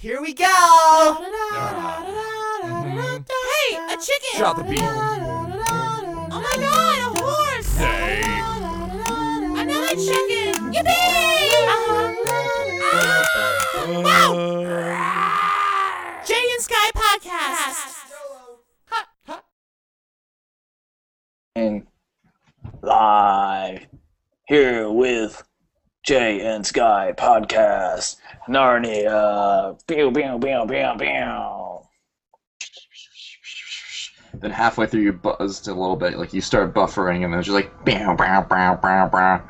Here we go. Hey, a chicken! Shot the beat. Oh my god, a horse! Say. Another chicken! Yippee! Uh, Wow! Jay and Sky Podcast. And live here with Jay and Sky podcast. Narnia. Pew, pew, pew, pew, pew. Then halfway through you buzzed a little bit, like you start buffering, and then it's just like bow, bow, bow, bow, bow.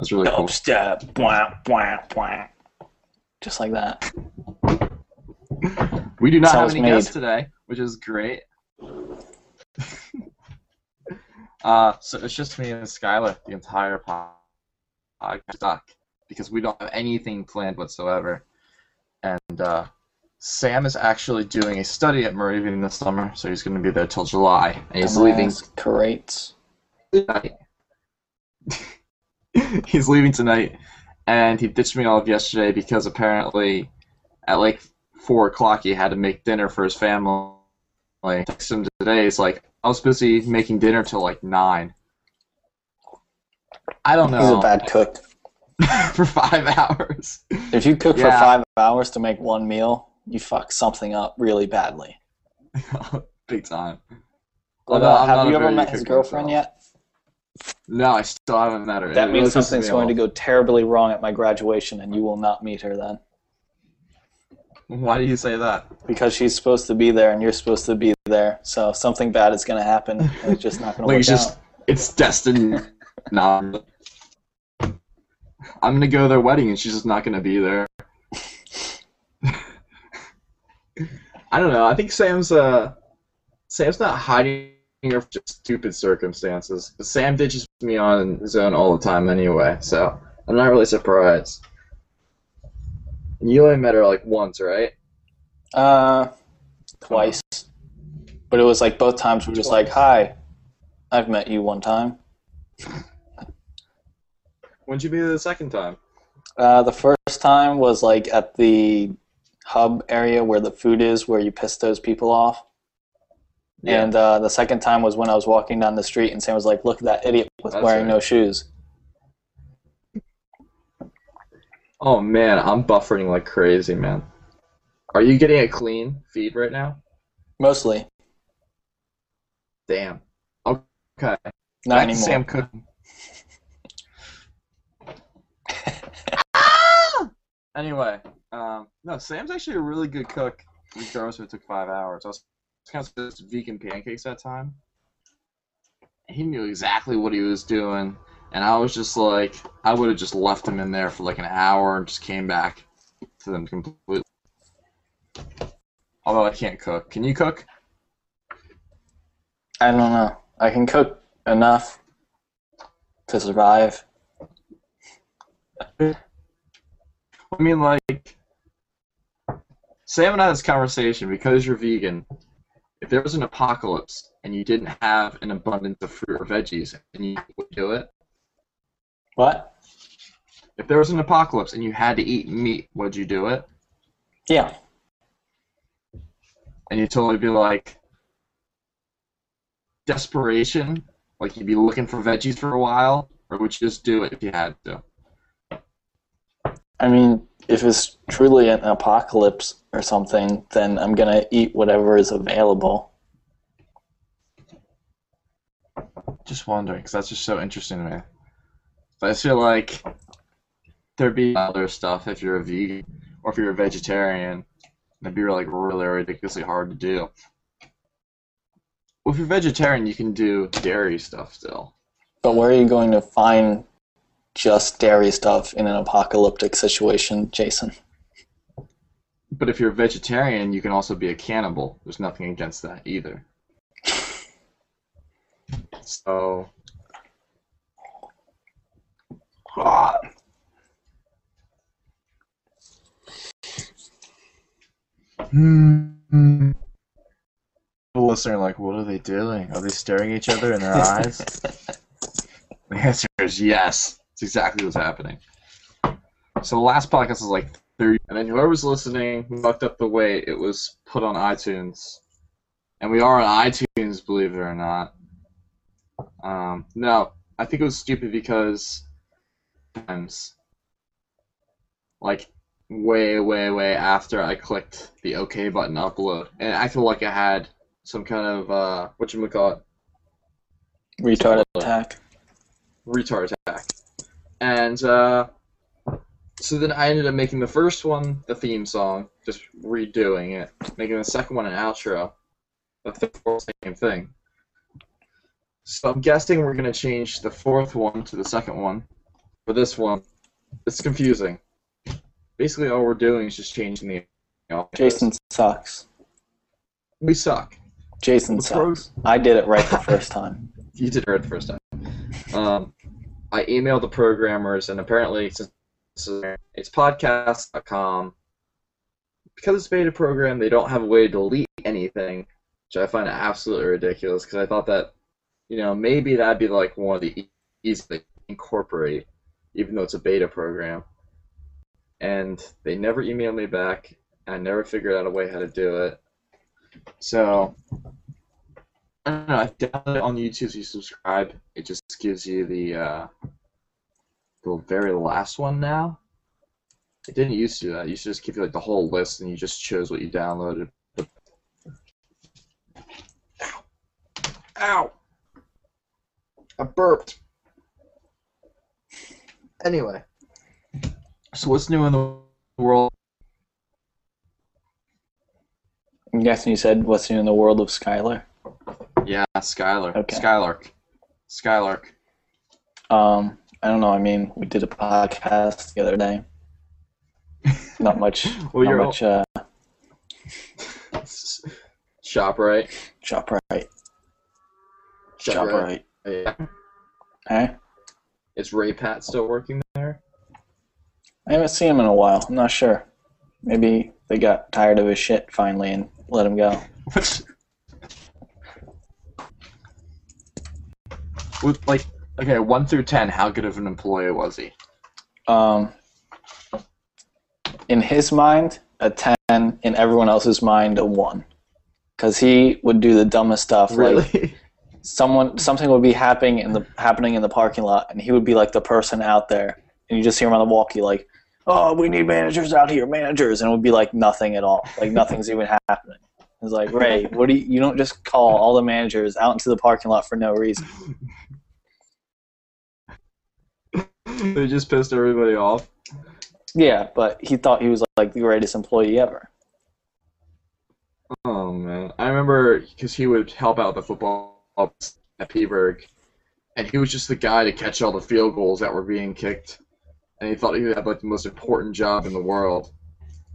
That's really cool. Dubstep. Bwah, bwah, bwah. Just like that. We do not how have any made. guests today, which is great. uh, so it's just me and Skylar the entire podcast stuck because we don't have anything planned whatsoever. And uh, Sam is actually doing a study at Moravian this summer, so he's going to be there till July, and he's leaving Crates. tonight. he's leaving tonight, and he ditched me off yesterday because apparently, at like four o'clock, he had to make dinner for his family. I texted him today. He's like, I was busy making dinner till like nine. I don't know. He's a bad cook. for five hours. If you cook for five hours to make one meal, you fuck something up really badly. Big time. What Although about- I'm have not you ever met his girlfriend myself. yet? No, I still haven't met her. That It means something's going to go terribly wrong at my graduation, and you will not meet her then. Why do you say that? Because she's supposed to be there, and you're supposed to be there. So something bad is going to happen, and it's just not going to Like work it's just out. it's destined. nah. I'm gonna go to their wedding and she's just not gonna be there. I don't know. I think Sam's uh Sam's not hiding her stupid circumstances. Sam ditches me on his own all the time anyway, so I'm not really surprised. You only met her like once, right? Uh, twice. But it was like both times we were just like, "Hi, I've met you one time." When'd you be there the second time? Uh, the first time was like at the hub area where the food is, where you piss those people off. Yeah. And uh, the second time was when I was walking down the street, and Sam was like, "Look at that idiot with That's wearing right. no shoes." Oh man, I'm buffering like crazy, man. Are you getting a clean feed right now? Mostly, Damn. Okay. not Back anymore. Sam cooking. Anyway, um, no, Sam's actually a really good cook, regardless if it took five hours. I was kind of just vegan pancakes that time. He knew exactly what he was doing, and I was just like, I would have just left him in there for like an hour and just came back to them completely. Although I can't cook. Can you cook? I don't know. I can cook enough to survive. I mean, like, Sam and I had this conversation because you're vegan. If there was an apocalypse and you didn't have an abundance of fruit or veggies, and you would do it. What? If there was an apocalypse and you had to eat meat, would you do it? Yeah. And you'd totally be like, desperation, like you'd be looking for veggies for a while, or would you just do it if you had to? I mean, if it's truly an apocalypse or something, then I'm gonna eat whatever is available. Just wondering, because that's just so interesting to me. But I feel like there'd be other stuff if you're a vegan or if you're a vegetarian. That'd be like really ridiculously hard to do. Well, if you're vegetarian, you can do dairy stuff still. But where are you going to find just dairy stuff in an apocalyptic situation, Jason? But if you're a vegetarian, you can also be a cannibal. There's nothing against that either. So. Ah. Hmm. People listening are like, what are they doing? Are they staring each other in their eyes? The answer is yes. It's exactly what's happening. So the last podcast was like there, and then whoever was listening fucked up the way it was put on iTunes, and we are on iTunes, believe it or not. Um, no, I think it was stupid because times, like way, way, way after I clicked the OK button upload, and it acted like I had some kind of uh, what you call it, Retard attack. retard attack. And uh, so then I ended up making the first one the theme song, just redoing it, making the second one an outro. The same thing. So I'm guessing we're gonna change the fourth one to the second one. For this one, it's confusing. Basically, all we're doing is just changing the. Jason sucks. we suck. Jason The sucks. I did it right the first time. You did it right the first time. Um, I emailed the programmers, and apparently, since it's podcast.com, because it's beta program, they don't have a way to delete anything, which I find absolutely ridiculous. Because I thought that, you know, maybe that'd be like one of the easy to incorporate, even though it's a beta program. And they never emailed me back. I never figured out a way how to do it. So I don't know. I downloaded it on YouTube. So you subscribe. It just gives you the uh, the very last one now. It didn't used to do that. It used to just give you like the whole list, and you just chose what you downloaded. Ow! Ow! I burped. Anyway, so what's new in the world? I'm guessing you said what's new in the world of Skylar. Yeah, Skylar. Okay. Skylark. Skylark. Um, I don't know. I mean, we did a podcast the other day. Not much. Well, not you're much. Uh, ShopRite. shop right. Shop, Shop right. right. Yeah. Hey, Is Ray Pat still working there? I haven't seen him in a while. I'm not sure. Maybe they got tired of his shit finally and let him go. with like okay, one through ten, how good of an employee was he? Um, in his mind, a ten. In everyone else's mind, a one. Because he would do the dumbest stuff. Like someone, something would be happening in the happening in the parking lot, and he would be like the person out there, and you just hear him on the walkie like, "Oh, we need managers out here, managers," and it would be like nothing at all. Like nothing's even happening. It's like Ray, what do you? You don't just call all the managers out into the parking lot for no reason. they just pissed everybody off. Yeah, but he thought he was like the greatest employee ever. Oh man, I remember because he would help out the football at Phillipsburg, and he was just the guy to catch all the field goals that were being kicked, and he thought he had like the most important job in the world.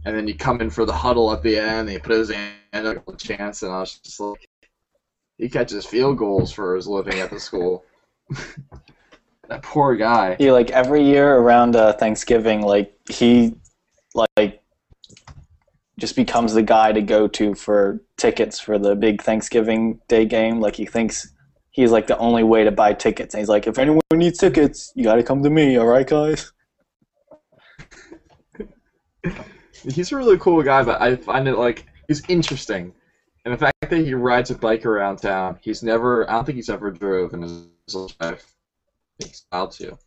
And then you come in for the huddle at the end, and he put his hand up a chance, and I was just like, he catches field goals for his living at the school. that poor guy. Yeah, like every year around uh, Thanksgiving, like he like just becomes the guy to go to for tickets for the big Thanksgiving Day game. Like he thinks he's like the only way to buy tickets, and he's like, if anyone needs tickets, you got to come to me. All right, guys. He's a really cool guy, but I find it like he's interesting. And the fact that he rides a bike around town, he's never, I don't think he's ever drove in his life. He's to.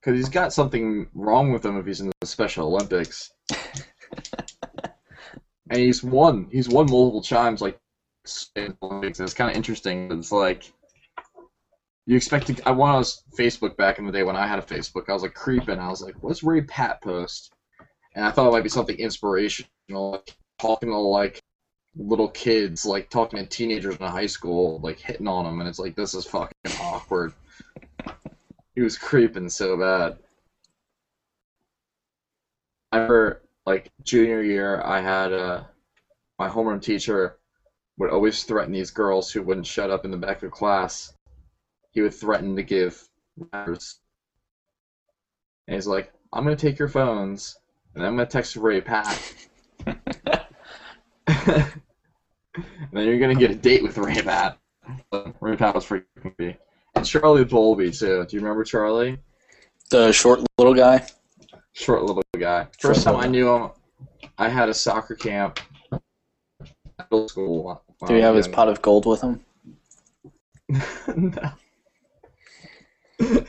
Because he's got something wrong with him if he's in the Special Olympics. and he's won. He's won multiple times, like, in the Olympics. And it's kind of interesting. but It's like, you expect to. I went on Facebook back in the day when I had a Facebook. I was like creeping. I was like, what's Ray Pat post? And I thought it might be something inspirational, like talking to like little kids, like talking to teenagers in high school, like hitting on them, and it's like this is fucking awkward. He was creeping so bad. I remember like junior year, I had uh, my homeroom teacher would always threaten these girls who wouldn't shut up in the back of class. He would threaten to give letters. And he's like, I'm gonna take your phones and I'm gonna text Ray Pat. and then you're gonna get a date with Ray Pat. Ray Pat was freaking. Charlie Bolby too. Do you remember Charlie? The short little guy. Short little guy. First time I knew him, I had a soccer camp. Middle school. Do you have his pot of gold with him? no.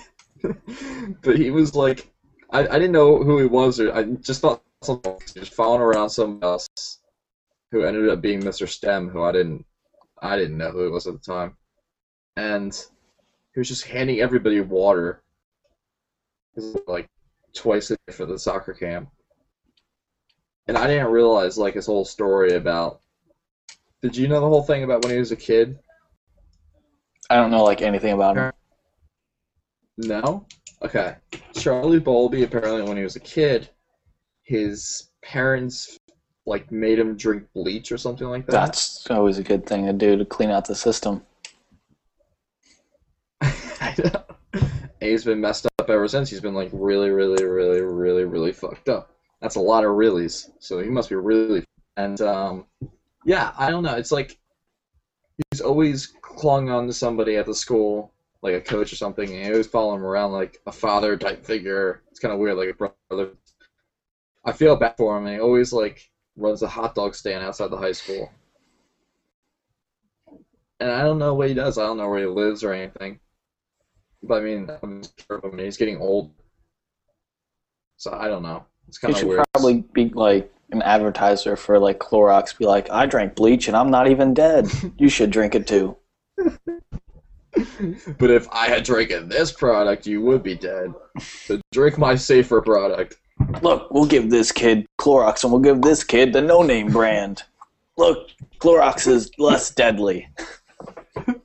but he was like, I, I didn't know who he was, or I just thought something he was following around someone else who ended up being Mr. Stem, who I didn't, I didn't know who it was at the time, and he was just handing everybody water. Like twice a day for the soccer camp, and I didn't realize like his whole story about. Did you know the whole thing about when he was a kid? I don't know like anything about him. No? Okay. Charlie Bowlby, apparently, when he was a kid, his parents, like, made him drink bleach or something like that. That's always a good thing to do to clean out the system. He's been messed up ever since. He's been, like, really, really, really, really, really fucked up. That's a lot of reallys. So he must be really. And, um, yeah, I don't know. It's like he's always clung on to somebody at the school, like a coach or something, and he always follow him around like a father type figure. It's kind of weird, like a brother. I feel bad for him. He always like runs a hot dog stand outside the high school, and I don't know what he does. I don't know where he lives or anything. But I mean, I'm sure of him. He's getting old, so I don't know. It's kind of weird. You should probably be like an advertiser for like Clorox. Be like, I drank bleach and I'm not even dead. You should drink it too. but if I had drinking this product, you would be dead. So drink my safer product. Look, we'll give this kid Clorox and we'll give this kid the no name brand. Look, Clorox is less deadly.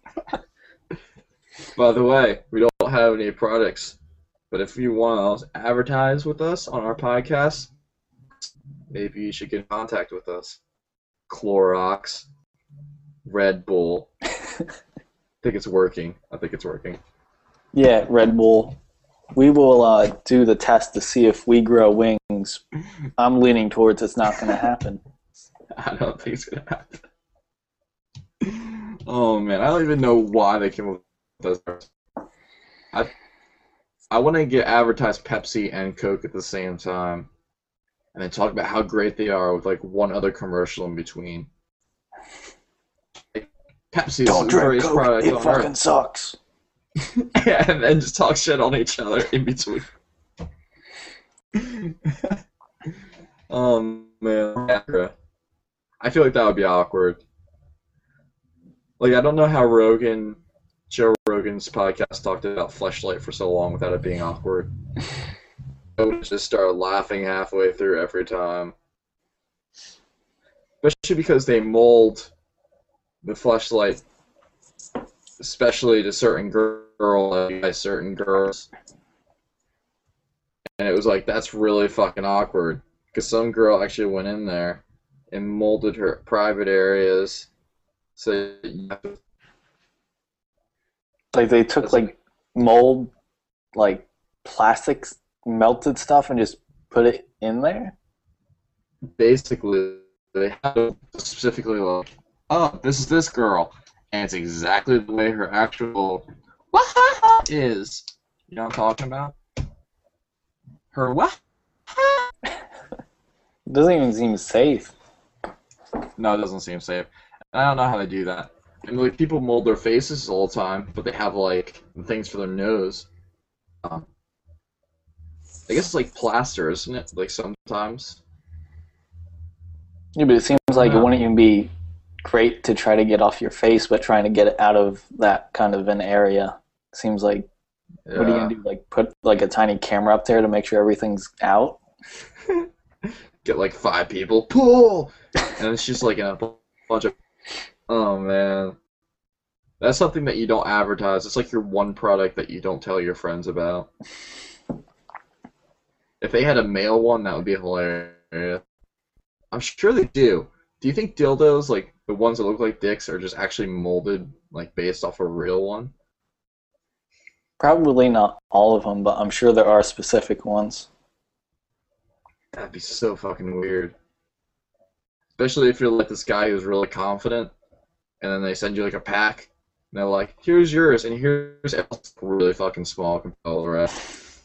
By the way, we don't have any products, but if you want to advertise with us on our podcast, maybe you should get in contact with us. Clorox, Red Bull. I think it's working. I think it's working. Yeah, Red Bull. We will uh, do the test to see if we grow wings. I'm leaning towards it's not going to happen. I don't think it's gonna happen. Oh man, I don't even know why they came up with those. I I want to get advertised Pepsi and Coke at the same time, and then talk about how great they are with like one other commercial in between. Like, Pepsi is Don't the drink greatest Coke. product It on fucking earth, sucks. and then just talk shit on each other in between. um man, I feel like that would be awkward. Like I don't know how Rogan, Joe Rogan's podcast talked about Fleshlight for so long without it being awkward. I would just start laughing halfway through every time. Especially because they mold the Fleshlight, especially to certain girls by certain girls. And it was like that's really fucking awkward because some girl actually went in there and molded her private areas so you have to Like they took That's like mold, like plastics, melted stuff, and just put it in there. basically they have specifically like, oh, this is this girl, and it's exactly the way her actual is. You know what I'm talking about? Her what? Doesn't even seem safe. No, it doesn't seem safe. I don't know how they do that. And like people mold their faces all the time, but they have like things for their nose. Um, I guess it's like plaster, isn't it? Like sometimes. Yeah, but it seems like it wouldn't even be great to try to get off your face, but trying to get it out of that kind of an area seems like what are you gonna do? Like put like a tiny camera up there to make sure everything's out? Get like five people, pull, and it's just like a bunch of. Oh man, that's something that you don't advertise. It's like your one product that you don't tell your friends about. If they had a male one, that would be hilarious. I'm sure they do. Do you think dildos, like the ones that look like dicks, are just actually molded, like based off a real one? Probably not all of them, but I'm sure there are specific ones. That'd be so fucking weird. Especially if you're like this guy who's really confident, and then they send you like a pack, and they're like, "Here's yours, and here's else really fucking small compared to rest."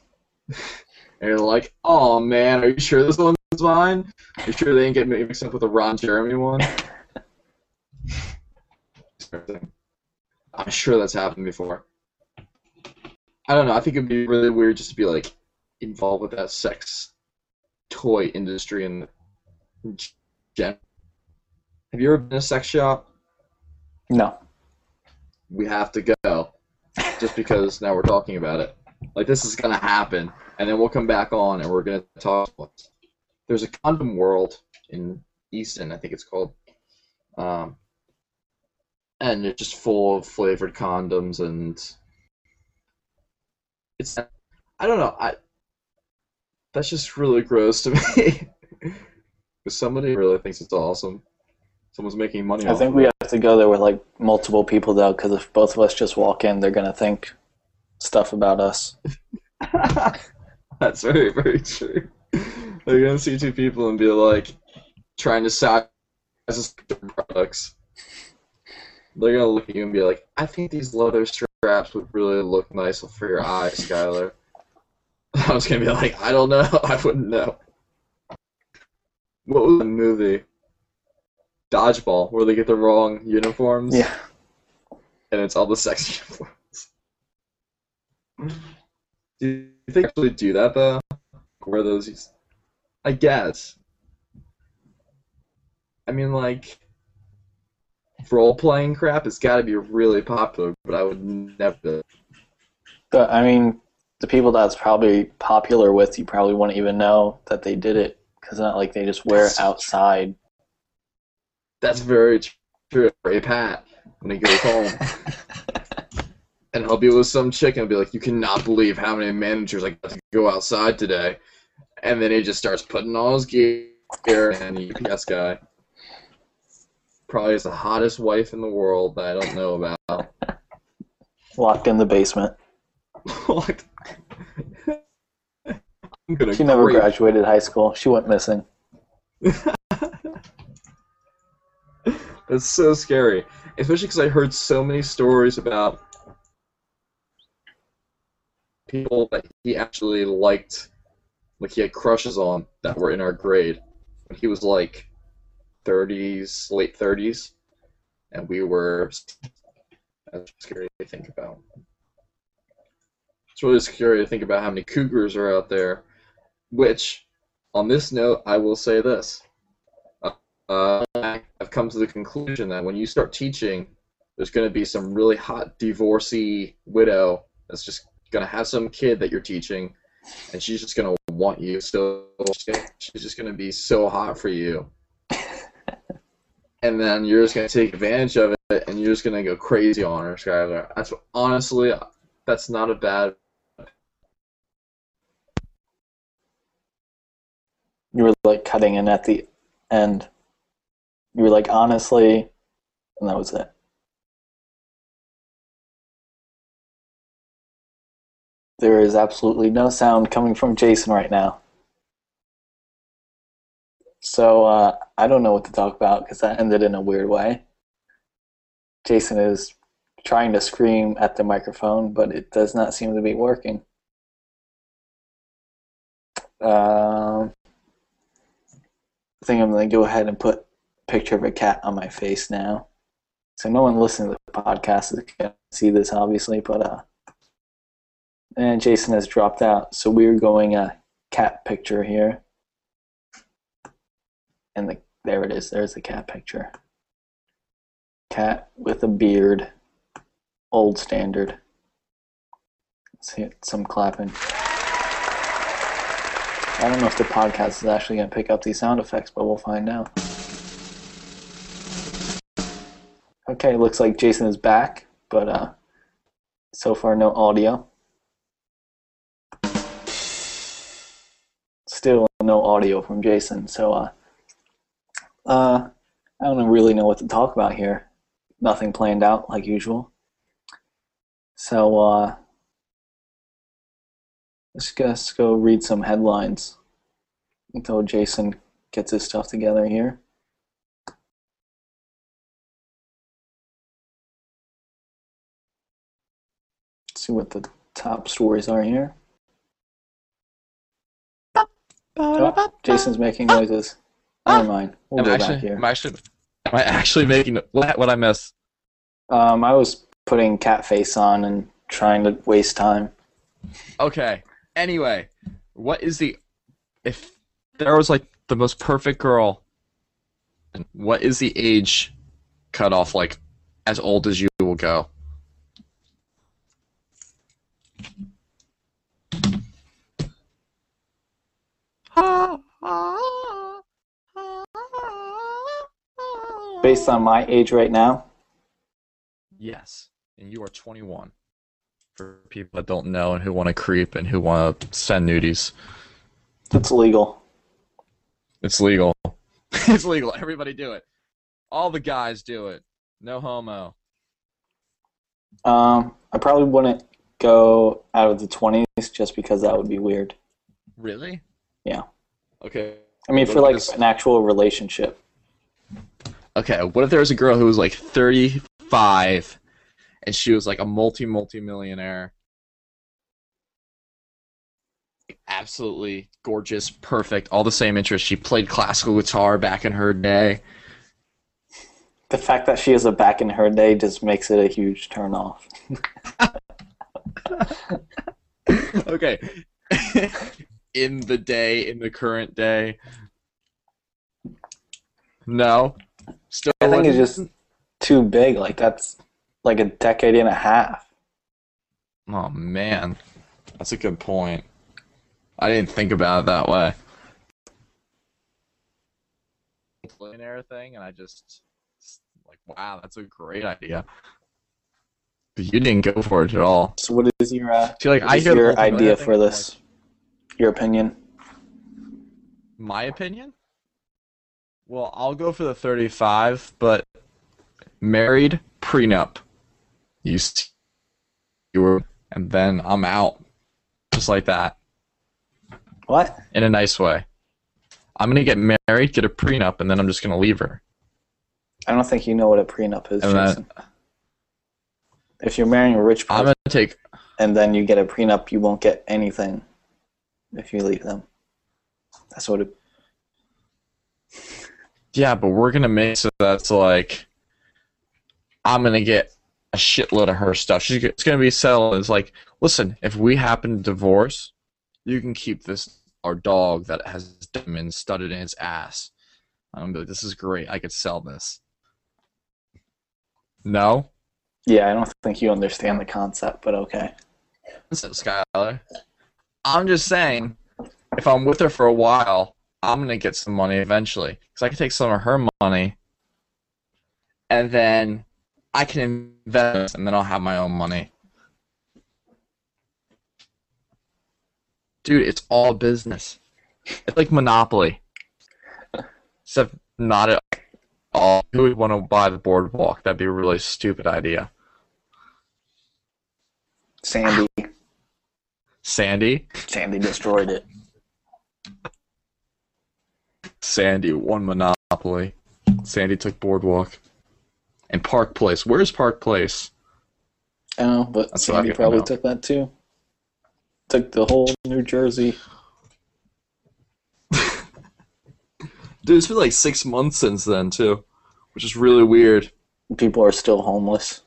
And you're like, oh man, are you sure this one's mine? Are you sure they didn't get mixed up with the Ron Jeremy one? I'm sure that's happened before. I don't know. I think it'd be really weird just to be like involved with that sex toy industry and. Have you ever been in a sex shop? No. We have to go, just because now we're talking about it. Like this is gonna happen, and then we'll come back on and we're gonna talk. There's a condom world in Easton, I think it's called. Um, and it's just full of flavored condoms and it's I don't know I that's just really gross to me. Because somebody really thinks it's awesome. Someone's making money. I think we have to go there with like multiple people though, because if both of us just walk in, they're gonna think stuff about us. That's very very true. They're gonna see two people and be like trying to size products. They're gonna look at you and be like, "I think these leather straps would really look nice for your eyes, Skylar." I was gonna be like, "I don't know. I wouldn't know." What was the movie? Dodgeball, where they get the wrong uniforms. Yeah. And it's all the sexy uniforms. Do you think they actually do that though? Wear those? I guess. I mean, like role playing crap has got to be really popular, but I would never. But I mean, the people that's probably popular with, you probably wouldn't even know that they did it because not like they just wear it outside. That's very true. Ray Pat when he goes home. and he'll be with some chick and be like, "You cannot believe how many managers I got to go outside today," and then he just starts putting all his gear and the UPS guy probably has the hottest wife in the world that I don't know about. Locked in the basement. She never graduated high school. She went missing. That's so scary, especially because I heard so many stories about people that he actually liked, like he had crushes on that were in our grade when he was like 30s, late 30s, and we were. That's scary to think about. It's really scary to think about how many cougars are out there. Which, on this note, I will say this. Uh, I've come to the conclusion that when you start teaching, there's going to be some really hot divorcee widow that's just going to have some kid that you're teaching, and she's just going to want you so. She's just going to be so hot for you, and then you're just going to take advantage of it, and you're just going to go crazy on her, Skylar. That's honestly, that's not a bad. You were like cutting in at the end. You were like, honestly, and that was it. There is absolutely no sound coming from Jason right now. So uh, I don't know what to talk about because that ended in a weird way. Jason is trying to scream at the microphone, but it does not seem to be working. Um, I think I'm going to go ahead and put picture of a cat on my face now. So no one listening to the podcast can see this, obviously, but uh, and Jason has dropped out, so we're going a cat picture here, and the there it is. There's the cat picture. Cat with a beard, old standard. Let's hit some clapping. I don't know if the podcast is actually going to pick up these sound effects, but we'll find out. Okay, looks like Jason is back, but uh, so far no audio. Still no audio from Jason, so uh, uh, I don't really know what to talk about here. Nothing planned out like usual. So uh, let's just go read some headlines until Jason gets his stuff together here. See what the top stories are here. Oh, Jason's making noises. Never mind. We'll I'm go actually, back here. I'm actually, am I actually making what? What I miss? Um, I was putting cat face on and trying to waste time. Okay. Anyway, what is the if there was like the most perfect girl? What is the age cutoff like? As old as you will go. Based on my age right now, Yes, and you are 21. For people that don't know and who want to creep and who want to send nudies, that's legal. it's legal. it's legal. Everybody do it. All the guys do it. No homo. Um, I probably wouldn't go out of the 20s just because that would be weird. Really? Yeah. Okay. I mean, What for like an actual relationship. Okay. What if there was a girl who was like 35 and she was like a multi multi millionaire? Absolutely gorgeous, perfect, all the same interests. She played classical guitar back in her day. The fact that she is a back in her day just makes it a huge turn off. okay. in the day, in the current day. No. Still I think it's just too big. Like that's like a decade and a half. Oh man. That's a good point. I didn't think about it that way. Millionaire thing and I just like wow, that's a great idea. But you didn't go for it at all. So what is your uh, See, like I your idea for I'm like, this? Your opinion? My opinion? Well, I'll go for the 35, but married, prenup. You see, you were, and then I'm out. Just like that. What? In a nice way. I'm going to get married, get a prenup, and then I'm just going to leave her. I don't think you know what a prenup is, And then Jason. If you're marrying a rich person, I'm to take. and then you get a prenup, you won't get anything if you leave them. That's what it. Yeah, but we're going to make so that's like. I'm going to get a shitload of her stuff. She's it's going to be settled. It's like, listen, if we happen to divorce, you can keep this our dog that has diamonds studded in its ass. I'm gonna be like, this is great. I could sell this. No, Yeah, I don't think you understand the concept, but okay. listen, Skylar. I'm just saying, if I'm with her for a while, I'm gonna get some money eventually because I can take some of her money, and then I can invest, and then I'll have my own money. Dude, it's all business. It's like Monopoly. Except not at all. Who would want to buy the boardwalk? That'd be a really stupid idea. Sandy. Sandy? Sandy destroyed it. Sandy won Monopoly. Sandy took boardwalk. And Park Place. Where's Park Place? Oh, but That's Sandy probably now. took that too. Took the whole New Jersey. Dude, it's been like six months since then, too. Which is really weird. People are still homeless.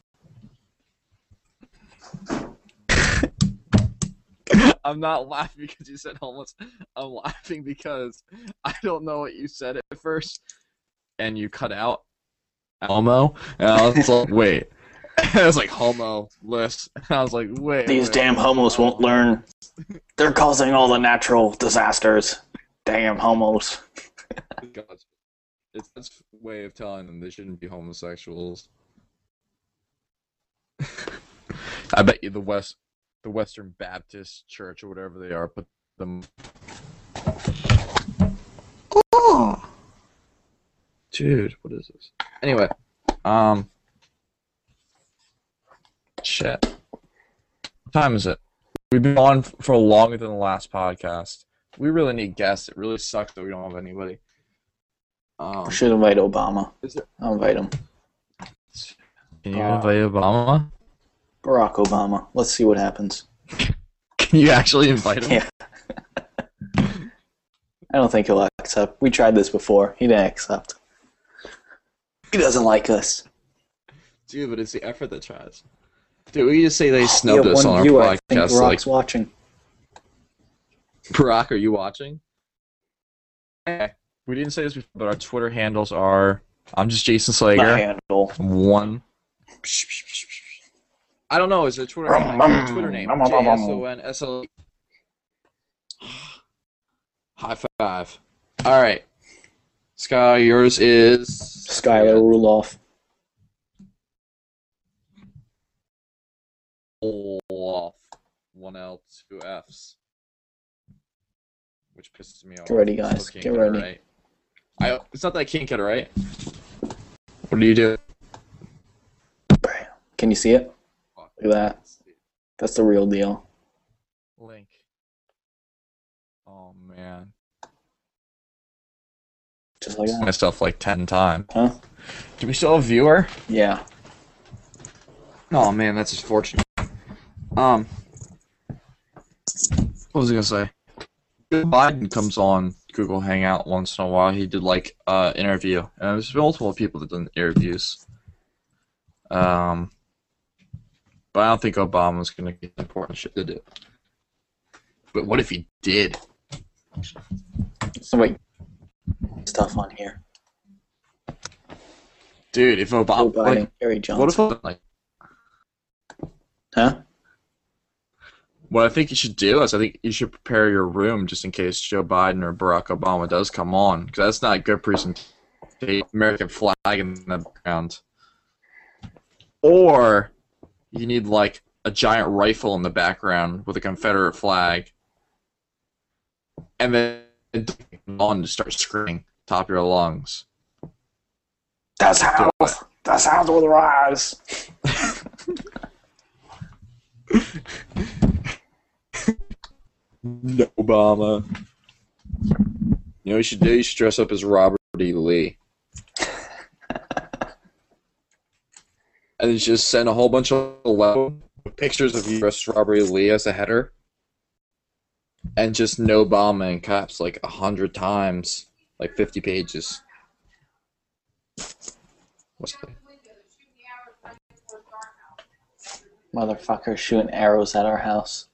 I'm not laughing because you said homeless. I'm laughing because I don't know what you said at first, and you cut out homo, and I was like, wait. I was like homo list, and I was like, wait. These wait. damn homos won't learn. They're causing all the natural disasters. Damn homos. God. It's that's way of telling them they shouldn't be homosexuals. I bet you the West, the Western Baptist Church or whatever they are, put them. Oh, dude, what is this? Anyway, um, shit. What time is it? We've been on for longer than the last podcast. We really need guests. It really sucks that we don't have anybody. Um, We should invite Obama. Is it- I'll invite him. can you Uh, invite Obama? Barack Obama. Let's see what happens. Can you actually invite him? Yeah. I don't think he'll accept. We tried this before. He didn't accept. He doesn't like us. Dude, but it's the effort that tries. Dude, we just say they snubbed We have us one on our viewer. I think podcast. Like, watching. Brock, are you watching? We didn't say this before, but our Twitter handles are I'm just Jason My Slager. handle. One. I don't know. Is it Twitter? Um, like, Twitter name? um, um, J um, S O N S L. E. High five. All right. Sky, yours is Skylar Ruloff. Olaf. One L, two Fs. Which pisses me off. Get ready, Still guys. can't Get it ready. right. I, it's not that I can't get it right. What do you do? Can you see it? Look at that. That's the real deal. Link. Oh man. Just like that. Myself like ten times. Huh? Do we still have a viewer? Yeah. Oh man, that's just fortunate. Um, what was I gonna say? Joe Biden comes on Google Hangout once in a while. He did like uh interview, and there's multiple people that done interviews. Um, but I don't think Obama's gonna get important shit to do. But what if he did? So wait, stuff on here. Dude, if Joe Obama, Biden, like, Gary what if like Huh? What I think you should do is I think you should prepare your room just in case Joe Biden or Barack Obama does come on, because that's not a good presentation. American flag in the background. Or you need like a giant rifle in the background with a Confederate flag, and then on to start screaming top of your lungs. That's how- That's how will rise. Obama. You know what you should do? You should dress up as Robert E. Lee. And just send a whole bunch of pictures of you dressed as Robert E. Lee as a header. And just no bomb in caps like a hundred times. Like 50 pages. What's that? Motherfucker shooting arrows at our house.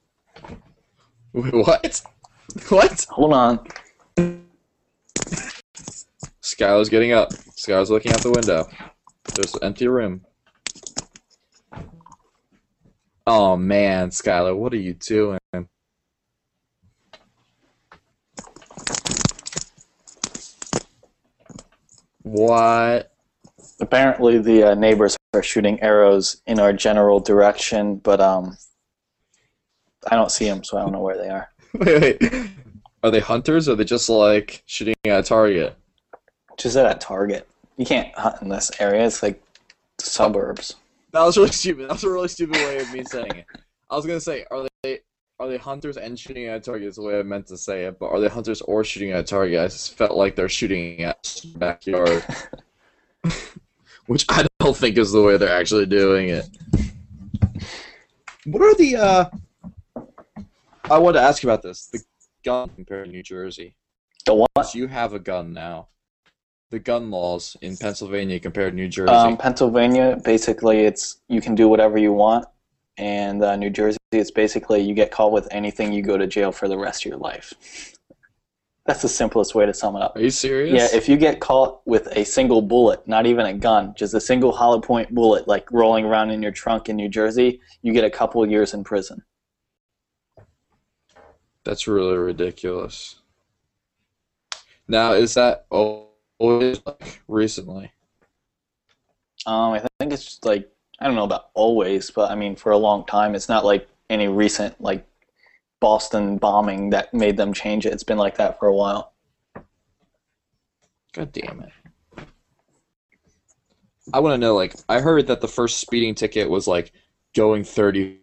Wait, what? What? Hold on. Skylar's getting up. Skylar's looking out the window. There's an empty room. Oh man, Skylar, what are you doing? What? Apparently, the uh, neighbors are shooting arrows in our general direction, but um, I don't see them, so I don't know where they are. Wait, wait. Are they hunters or are they just like shooting at a target? Just at a target. You can't hunt in this area. It's like suburbs. That was really stupid. That was a really stupid way of me saying it. I was gonna say, are they are they hunters and shooting at a target? Is the way I meant to say it. But are they hunters or shooting at a target? I just felt like they're shooting at the backyard, which I don't think is the way they're actually doing it. What are the? uh I want to ask you about this. The gun compared to New Jersey. The what? So you have a gun now. The gun laws in Pennsylvania compared to New Jersey. Um, Pennsylvania, basically, it's you can do whatever you want, and uh, New Jersey, it's basically you get caught with anything, you go to jail for the rest of your life. That's the simplest way to sum it up. Are you serious? Yeah, if you get caught with a single bullet, not even a gun, just a single hollow point bullet, like rolling around in your trunk in New Jersey, you get a couple of years in prison. That's really ridiculous. Now, is that always like recently? Um, I think it's just like I don't know about always, but I mean for a long time. It's not like any recent like Boston bombing that made them change it. It's been like that for a while. God damn it. I want to know, like, I heard that the first speeding ticket was like going 30.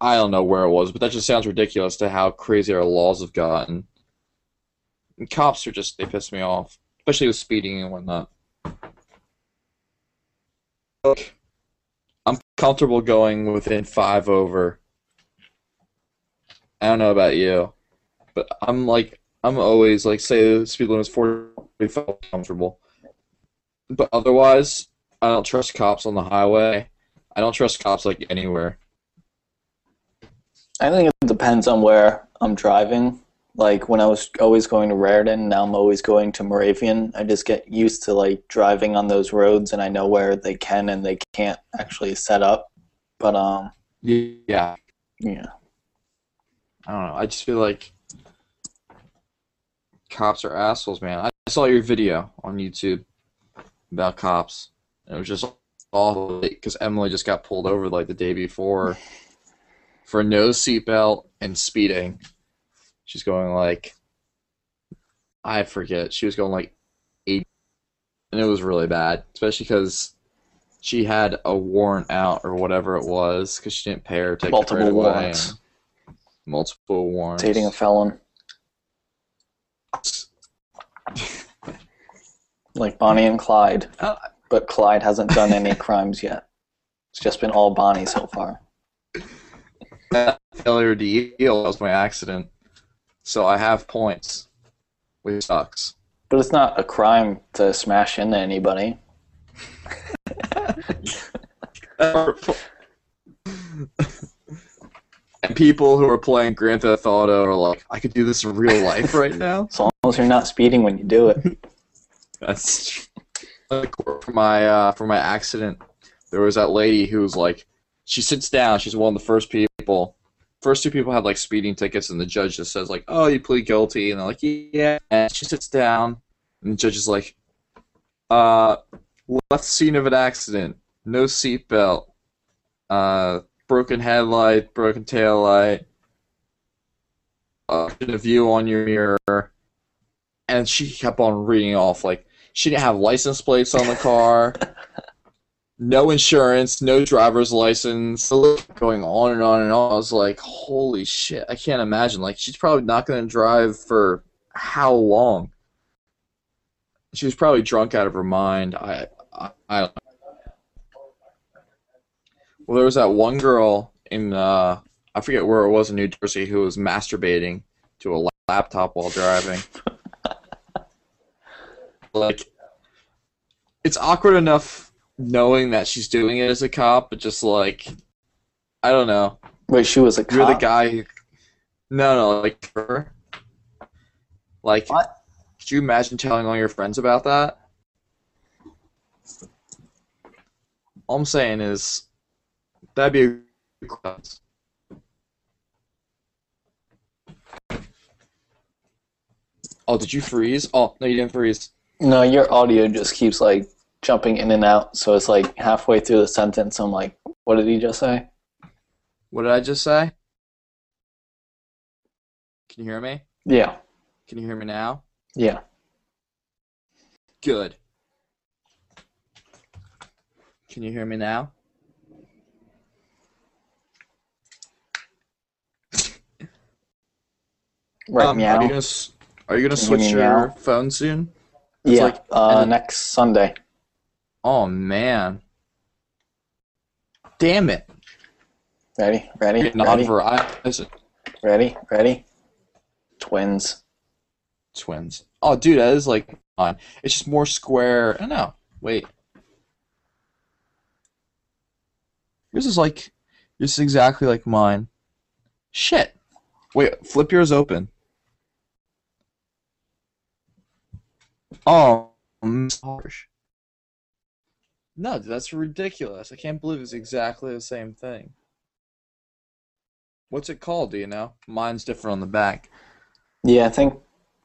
I don't know where it was, but that just sounds ridiculous to how crazy our laws have gotten. And cops are just, they piss me off, especially with speeding and whatnot. Look, I'm comfortable going within five over. I don't know about you, but I'm like I'm always like say the speed limit is 45 comfortable. But otherwise, I don't trust cops on the highway. I don't trust cops like anywhere. I think it depends on where I'm driving. Like when I was always going to Raritan, now I'm always going to Moravian. I just get used to like driving on those roads, and I know where they can and they can't actually set up. But um, Yeah, yeah, I don't know. I just feel like cops are assholes, man. I saw your video on YouTube about cops, it was just awful because Emily just got pulled over like the day before for no seatbelt and speeding. She's going like, I forget. She was going like eight, and it was really bad, especially because she had a warrant out or whatever it was because she didn't pay her ticket multiple warrants, Multiple warrants. dating a felon, like Bonnie and Clyde. Oh. But Clyde hasn't done any crimes yet. It's just been all Bonnie so far. failure to yield was my accident. So I have points, which sucks. But it's not a crime to smash into anybody. and people who are playing Grand Theft Auto are like, I could do this in real life right now. As long as you're not speeding when you do it. That's true. For my uh, for my accident. There was that lady who was like, she sits down. She's one of the first people. First two people had like speeding tickets, and the judge just says like, "Oh, you plead guilty," and they're like, "Yeah." And she sits down, and the judge is like, "Uh, left scene of an accident, no seatbelt, uh, broken headlight, broken tail light, uh, a view on your mirror," and she kept on reading off like she didn't have license plates on the car, no insurance, no driver's license, going on and on and on. I was like, holy shit, I can't imagine. Like, she's probably not going to drive for how long? She was probably drunk out of her mind. I, I, I don't know. Well, there was that one girl in, uh, I forget where it was in New Jersey, who was masturbating to a laptop while driving. like, it's awkward enough knowing that she's doing it as a cop, but just like, I don't know. Wait, she was a cop. You're the guy who. No, no, like her. Like, What? could you imagine telling all your friends about that? All I'm saying is, that'd be a class. Oh, did you freeze? Oh, no, you didn't freeze. No, your audio just keeps like jumping in and out. So it's like halfway through the sentence, I'm like, what did he just say? What did I just say? Can you hear me? Yeah, Can you hear me now? yeah. Good. Can you hear me now? Right, Um, meow. Are you gonna Are you gonna switch your meow? phone soon? It's yeah, like- uh, next Sunday. Oh man. Damn it! Ready, ready, on ready, Verizon ready, ready. Twins. twins. Oh, dude, that is like fine. It's just more square. I don't know. Wait. Yours is like, yours is exactly like mine. Shit. Wait, flip yours open. Oh, harsh. No, that's ridiculous. I can't believe it's exactly the same thing. What's it called? Do you know? Mine's different on the back. Yeah, I think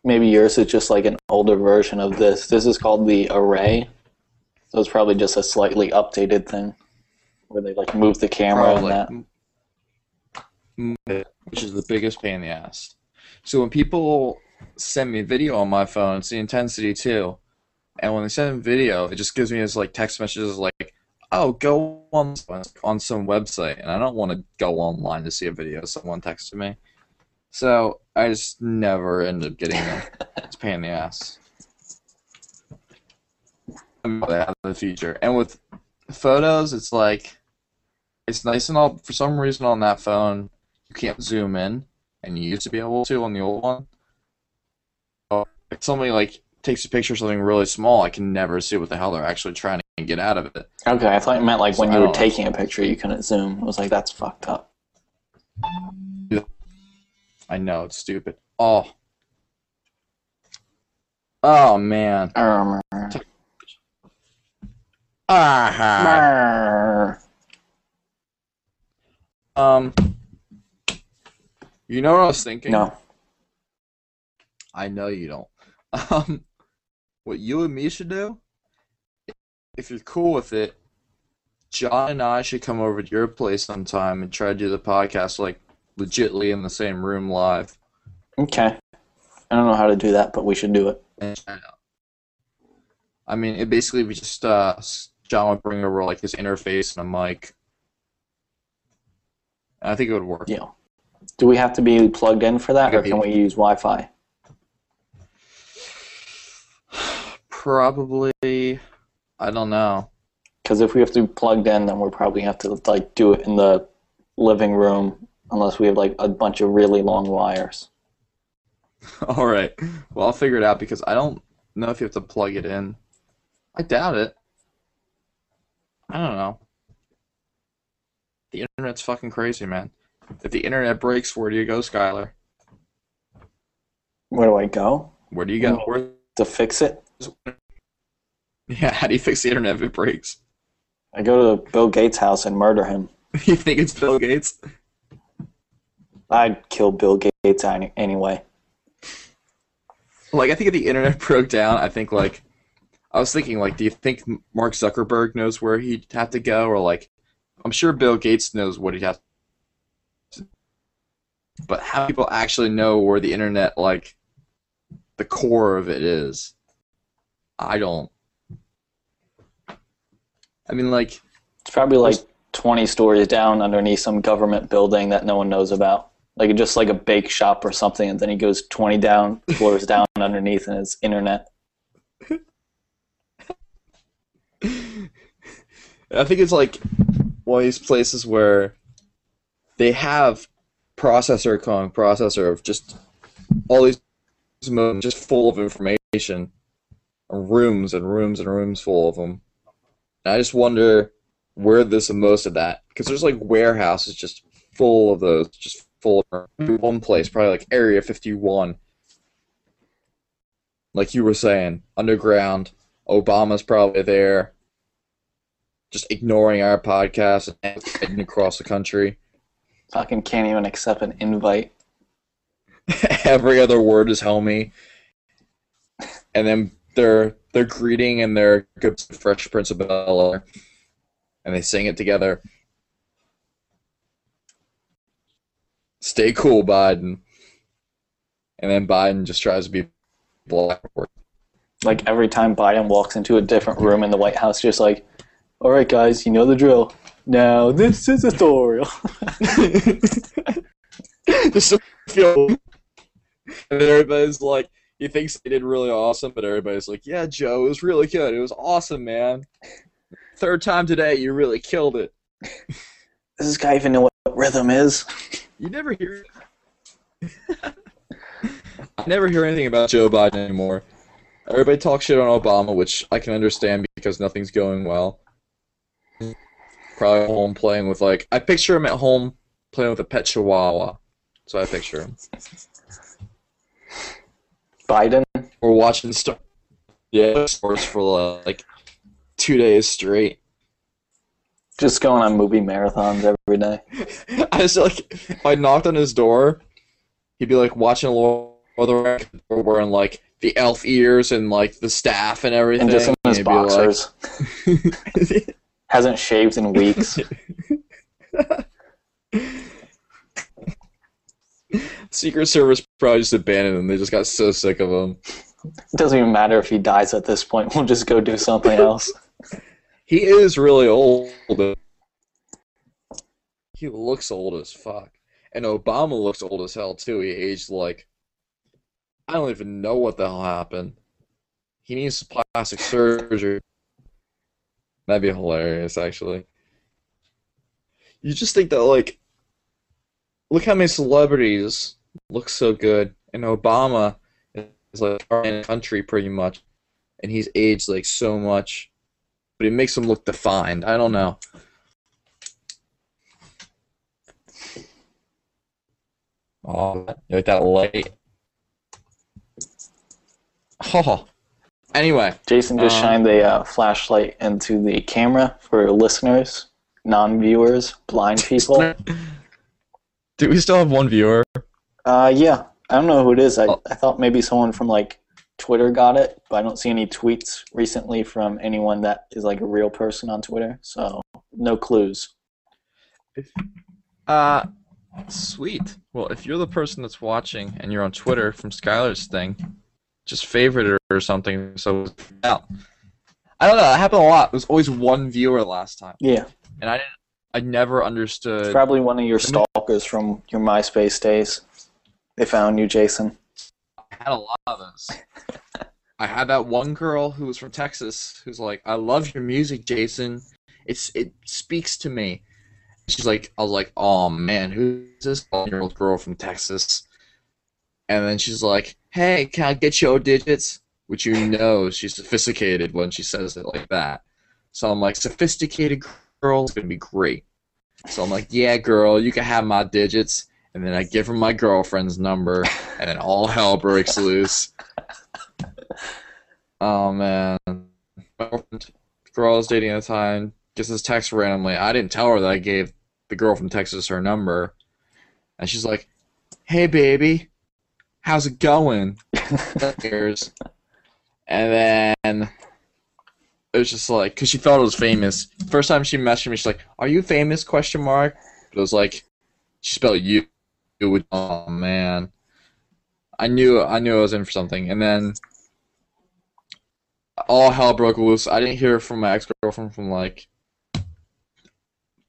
maybe yours is just like an older version of this. This is called the Array. So it's probably just a slightly updated thing where they like move the camera and that. Which is the biggest pain in the ass. So when people send me video on my phone, it's the intensity too. And when they send video, it just gives me this like text messages like, "Oh, go on on some website," and I don't want to go online to see a video someone texted me. So I just never end up getting them. it's pain in the ass. The feature, and with photos, it's like it's nice and all. For some reason, on that phone, you can't zoom in, and you used to be able to on the old one. if somebody like takes a picture of something really small, I can never see what the hell they're actually trying to get out of it. Okay, I thought you meant like when you were know. taking a picture, you couldn't zoom. I was like, that's fucked up. I know it's stupid. Oh. Oh man. Um, Ah. Um. You know what I was thinking? no. I know you don't. Um, what you and me should do, if you're cool with it, John and I should come over to your place sometime and try to do the podcast like legitly in the same room live. Okay. I don't know how to do that, but we should do it. And try it out. I mean, it basically we just uh, John would bring over like his interface and a mic. I think it would work. Yeah. Do we have to be plugged in for that, or can we use Wi-Fi? Probably, I don't know. Because if we have to be plugged in, then we'll probably have to like do it in the living room, unless we have like a bunch of really long wires. All right. Well, I'll figure it out because I don't know if you have to plug it in. I doubt it. I don't know. The internet's fucking crazy, man. If the internet breaks, where do you go, Skylar? Where do I go Where do you go? Where, to fix it? Yeah, how do you fix the internet if it breaks? I go to Bill Gates' house and murder him. you think it's Bill Gates? I'd kill Bill Gates any- anyway. Like, I think if the internet broke down, I think, like, I was thinking, like, do you think Mark Zuckerberg knows where he'd have to go? Or, like, I'm sure Bill Gates knows what he'd have to But how people actually know where the internet, like, the core of it is, I don't. I mean, like, It's probably like 20 stories down underneath some government building that no one knows about. Like just like a bake shop or something, and then he goes 20 down floors down underneath and it's internet. I think it's like one of these places where they have processor calling processor of just all these modes just full of information, rooms and rooms and rooms full of them. And I just wonder where there's the most of that because there's like warehouses just full of those, just full of mm. one place, probably like Area 51. Like you were saying, underground. Obama's probably there just ignoring our podcast and heading across the country. Fucking can't even accept an invite. Every other word is homie. And then they're they're greeting and they're good fresh Prince of Bel Air. And they sing it together. Stay cool, Biden. And then Biden just tries to be black. Like every time Biden walks into a different room in the White House, just like, all right, guys, you know the drill. Now this is a tutorial. just to feel and everybody's like he thinks they did really awesome but everybody's like yeah joe it was really good. It was awesome man. Third time today you really killed it. Does this guy even know what rhythm is? you never hear i never hear anything about joe biden anymore. Everybody talks shit on obama which i can understand because nothing's going well. Probably home playing with like i picture him at home playing with a pet chihuahua. So i picture him Biden? We're watching Star yeah sports for like two days straight. Just going on movie marathons every day. I just like if I knocked on his door, he'd be like watching Lord of the Rings, wearing like the elf ears and like the staff and everything. And just in his he'd like- boxers. Hasn't shaved in weeks. Secret Service probably just abandoned him. They just got so sick of him. It doesn't even matter if he dies at this point. We'll just go do something else. He is really old. He looks old as fuck. And Obama looks old as hell too. He aged like I don't even know what the hell happened. He needs plastic surgery. That'd be hilarious, actually. You just think that like look how many celebrities look so good and Obama is like the country pretty much, and he's aged like so much, but it makes him look defined. I don't know. Oh, like that light? Oh. Anyway, Jason just Um, shined a uh, flashlight into the camera for listeners, non-viewers, blind people. do we still have one viewer? Uh, yeah, I don't know who it is. I, Oh. I thought maybe someone from like Twitter got it, but I don't see any tweets recently from anyone that is like a real person on Twitter. So no clues. Uh, sweet. Well, if you're the person that's watching and you're on Twitter from Skylar's thing, just favorite her or something. So out. I don't know. It happened a lot. There was always one viewer last time, Yeah, and I didn't. I never it's understood. probably one of your stalkers from your MySpace days. They found you, Jason. I had a lot of those. I had that one girl who was from Texas who's like, "I love your music, Jason. It's it speaks to me." She's like, I was like, "Oh man, who's this year old girl from Texas?" And then she's like, "Hey, can I get your digits?" Which you know she's sophisticated when she says it like that. So I'm like, "Sophisticated girl's gonna be great." So I'm like, "Yeah, girl, you can have my digits." And then I give her my girlfriend's number, and then all hell breaks loose. Oh man, girl I was dating at the time gets this text randomly. I didn't tell her that I gave the girl from Texas her number, and she's like, "Hey baby, how's it going?" And then it was just like, cause she thought it was famous. First time she messaged me, she's like, "Are you famous?" Question mark. It was like, she spelled you. It would. Oh man. I knew I knew I was in for something, and then all hell broke loose. I didn't hear from my ex girlfriend from like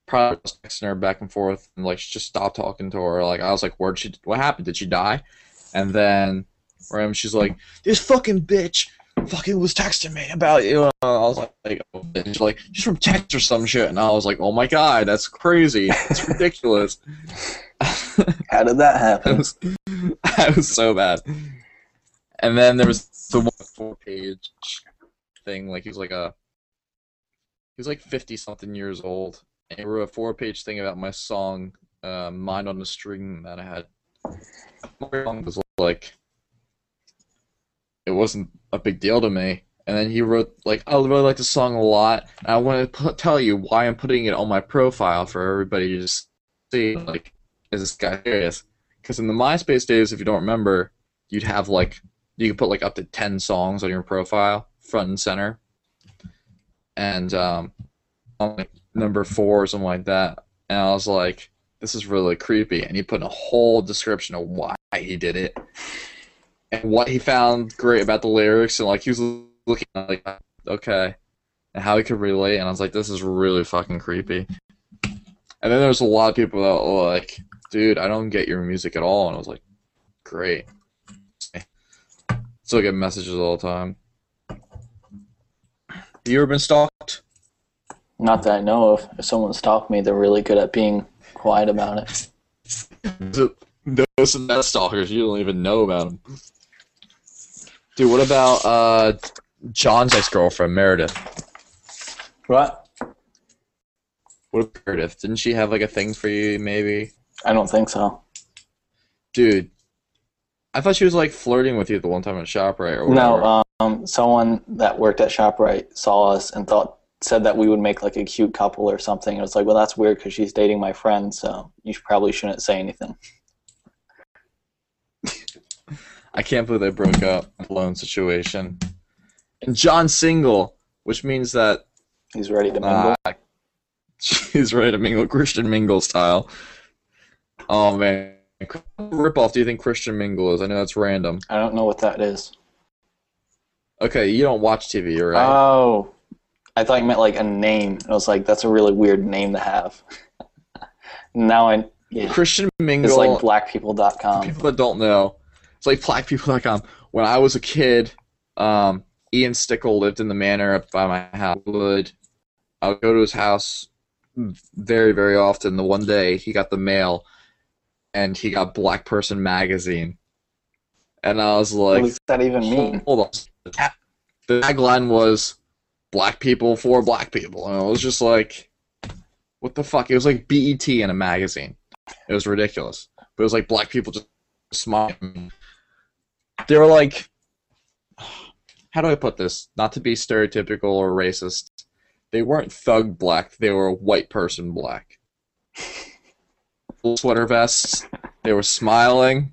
probably texting her back and forth, and like she just stopped talking to her. Like I was like, "Where'd she? What happened? Did she die?" And then Ram, she's like, "This fucking bitch." Fucking was texting me about you. I was like, like, oh, and she's like, she's from text or some shit, and I was like, oh my god, that's crazy, it's ridiculous. How did that happen? was, it was so bad. And then there was the one four page thing, like he was like a he was like fifty something years old. And he wrote a four page thing about my song, uh, Mind on the String that I had. My song was like it wasn't a big deal to me. And then he wrote like, I really like the song a lot. And I want to put, tell you why I'm putting it on my profile for everybody to just see. Like, is this guy serious? Because in the MySpace days, if you don't remember, you'd have like you could put like up to ten songs on your profile, front and center. And um, I'm like number four or something like that. And I was like, this is really creepy. And he put in a whole description of why he did it and what he found great about the lyrics. And like he was looking like, okay, and how he could relate. And I was like, this is really fucking creepy. And then there was a lot of people that were like, dude, I don't get your music at all. And I was like, great. Still get messages all the time. Have you ever been stalked? Not that I know of. If someone stalked me, they're really good at being quiet about it. Those are not stalkers. You don't even know about them. Dude, what about uh, John's ex-girlfriend, Meredith? What? What about Meredith? Didn't she have like a thing for you, maybe? I don't think so. Dude, I thought she was like flirting with you the one time at ShopRite or whatever. No, um, someone that worked at ShopRite saw us and thought said that we would make like a cute couple or something. It was like, well, that's weird because she's dating my friend, so you probably shouldn't say anything. I can't believe they broke up. Alone situation. And John single, which means that He's ready to mingle. uh, she's ready to mingle Christian Mingle style. Oh man, rip off. Do you think Christian Mingle is? I know that's random. I don't know what that is. Okay, you don't watch TV, right? Oh, I thought you meant like a name. I was like, that's a really weird name to have. now I, yeah, Christian Mingle. it's like blackpeople.com. people that don't know, it's like blackpeople.com. When I was a kid, um, Ian Stickle lived in the manor up by my house. Would I would go to his house very, very often. The one day he got the mail, and he got Black Person magazine, and I was like, what does that even mean? hold on. The tagline was "Black people for Black people," and I was just like, "What the fuck?" It was like BET in a magazine. It was ridiculous, but it was like black people just smiling. They were like, how do I put this? Not to be stereotypical or racist. They weren't thug black. They were white person black. Full sweater vests. They were smiling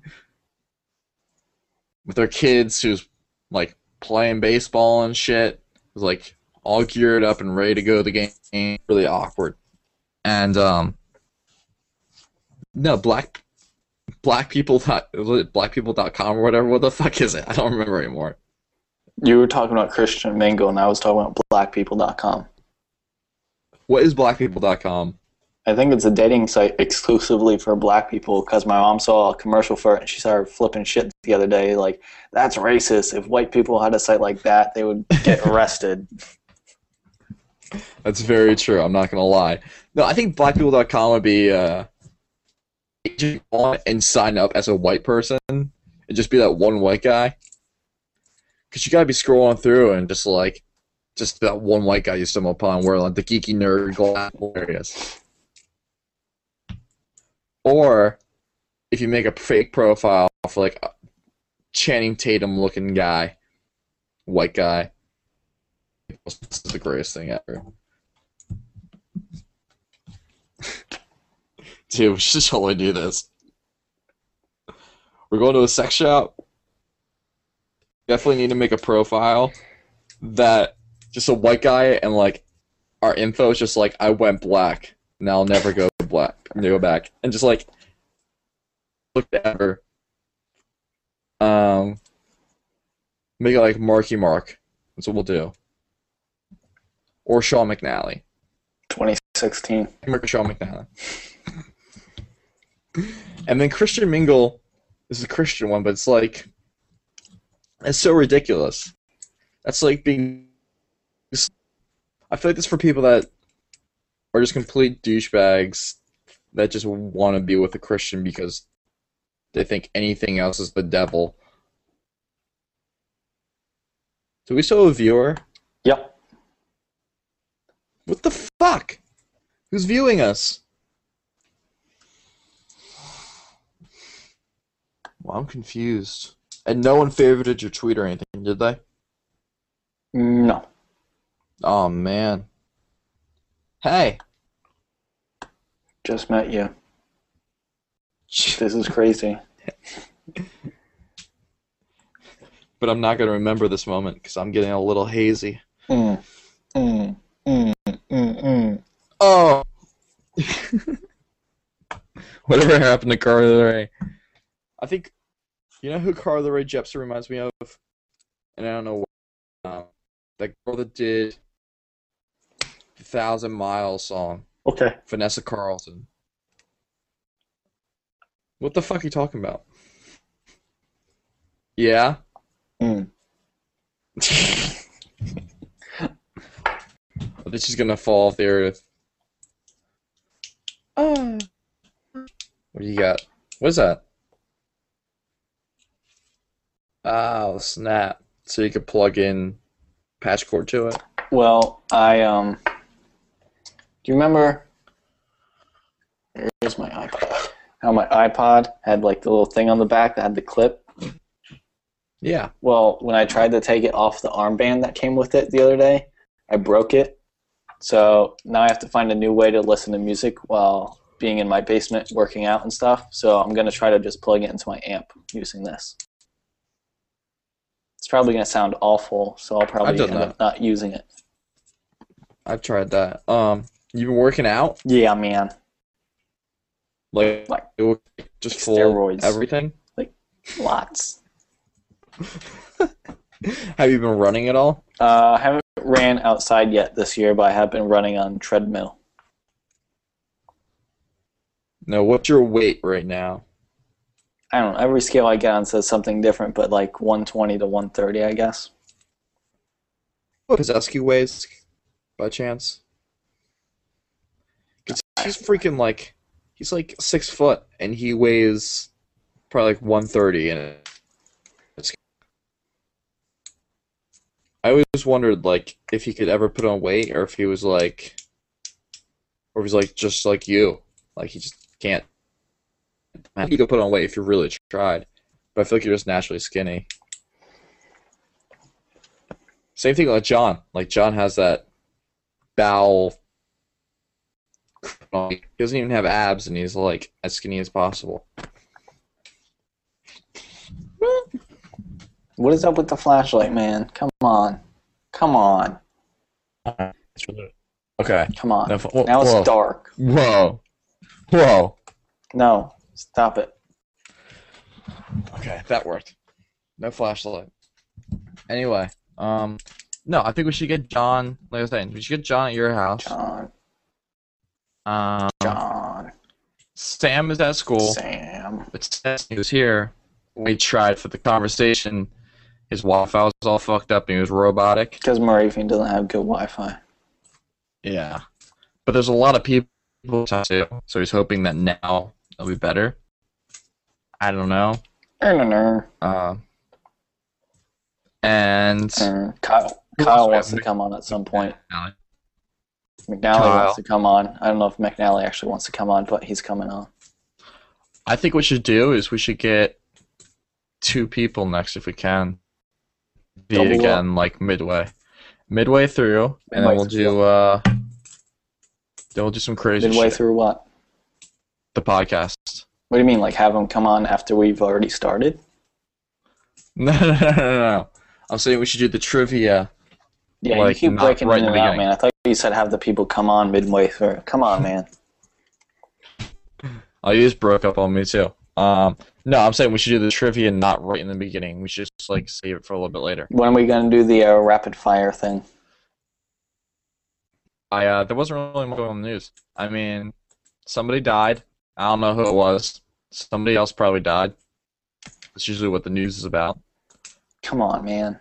with their kids who's like playing baseball and shit. It was like all geared up and ready to go to the game. Really awkward. And um no black black people dot was it blackpeople.com or whatever. What the fuck is it? I don't remember anymore. You were talking about Christian Mingle, and I was talking about blackpeople.com. What is blackpeople.com? I think it's a dating site exclusively for black people because my mom saw a commercial for it and she started flipping shit the other day. Like, that's racist. If white people had a site like that, they would get arrested. That's very true. I'm not gonna lie. No, I think blackpeople.com would be uh, on and sign up as a white person and just be that one white guy. Cause you gotta be scrolling through and just like, just that one white guy you stumble upon where like the geeky nerd areas. Or if you make a fake profile for like a Channing Tatum looking guy, white guy. This is the greatest thing ever. Dude, we should totally do this. We're going to a sex shop. Definitely need to make a profile that just a white guy and like our info is just like I went black Now I'll never go black go back and just like look ever. Um make it like Marky Mark. That's what we'll do. Or Sean McNally. 2016. America Sean McNally. And then Christian Mingle this is a Christian one, but it's like it's so ridiculous. That's like being. I feel like this for people that are just complete douchebags that just want to be with a Christian because they think anything else is the devil. Do we still have a viewer? Yep. What the fuck? Who's viewing us? Well, I'm confused. And no one favorited your tweet or anything, did they? No. Oh man. Hey. Just met you. This is crazy. But I'm not gonna remember this moment because I'm getting a little hazy. Mm, mm, mm, mm, mm. Oh. Whatever happened to Carly Rae? I think you know who Carly Rae Jepsen reminds me of, and I don't know. What, um, that girl that did the Thousand Miles song, Okay. Vanessa Carlton. What the fuck are you talking about? Yeah. Mm. This is gonna fall off the earth. Oh. What do you got? What is that? Oh, snap. So you could plug in patch cord to it. Well, I um. Do you remember? Here's my iPod. How my iPod had like the little thing on the back that had the clip. Yeah. Well, when I tried to take it off the armband that came with it the other day, I broke it. So now I have to find a new way to listen to music while being in my basement working out and stuff. So I'm gonna try to just plug it into my amp using this. It's probably gonna sound awful, so I'll probably end that. up not using it. I've tried that. Um, you been working out? Yeah, man. Like, Like just full steroids. everything? Like lots. Have you been running at all? Uh, I haven't ran outside yet this year, but I have been running on treadmill. No. What's your weight right now? I don't know. Every scale I get on says something different, but like 120 to 130, I guess. What is weigh?s by chance? he's freaking like, he's like six foot, and he weighs probably like 130, and. I always wondered like if he could ever put on weight, or if he was like, or if he's like just like you, like he just can't I think you could put on weight if you really tried. But I feel like you're just naturally skinny. Same thing with John. Like John has that bowel he doesn't even have abs and he's like as skinny as possible. What is up with the flashlight, man? Come on. Come on. Okay. Come on. Now, whoa, Now it's whoa. dark. Whoa. Whoa. No. Stop it. Okay, that worked. No flashlight. Anyway, um, no, I think we should get John. Like I was saying, we should get John at your house. John. Um, John. Sam is at school. Sam. But Sam he was here. We tried for the conversation. His Wi-Fi was all fucked up and he was robotic. Because Moravian doesn't have good Wi Fi. Yeah, but there's a lot of people too, so he's hoping that now it'll be better. I don't know. Kyle. Uh, and Kyle, Kyle wants to come on at some point. Alec. McNally wants to come on. I don't know if McNally actually wants to come on, but he's coming on. I think what we should do is we should get two people next if we can. Be Double it again like midway, midway through, and then we'll through do uh, then we'll do some crazy Midway shit. through what? The podcast. What do you mean, like have them come on after we've already started? No, no, no, no, no. I'm saying we should do the trivia. Yeah, Like, you keep breaking right in and out, man. I thought you said have the people come on midway through. Come on, man. Oh, you just broke up on me too. Um, no, I'm saying we should do the trivia not right in the beginning. We should just like save it for a little bit later. When are we gonna do the uh, rapid fire thing? I uh, there wasn't really much on the news. I mean, somebody died. I don't know who it was. Somebody else probably died. That's usually what the news is about. Come on, man.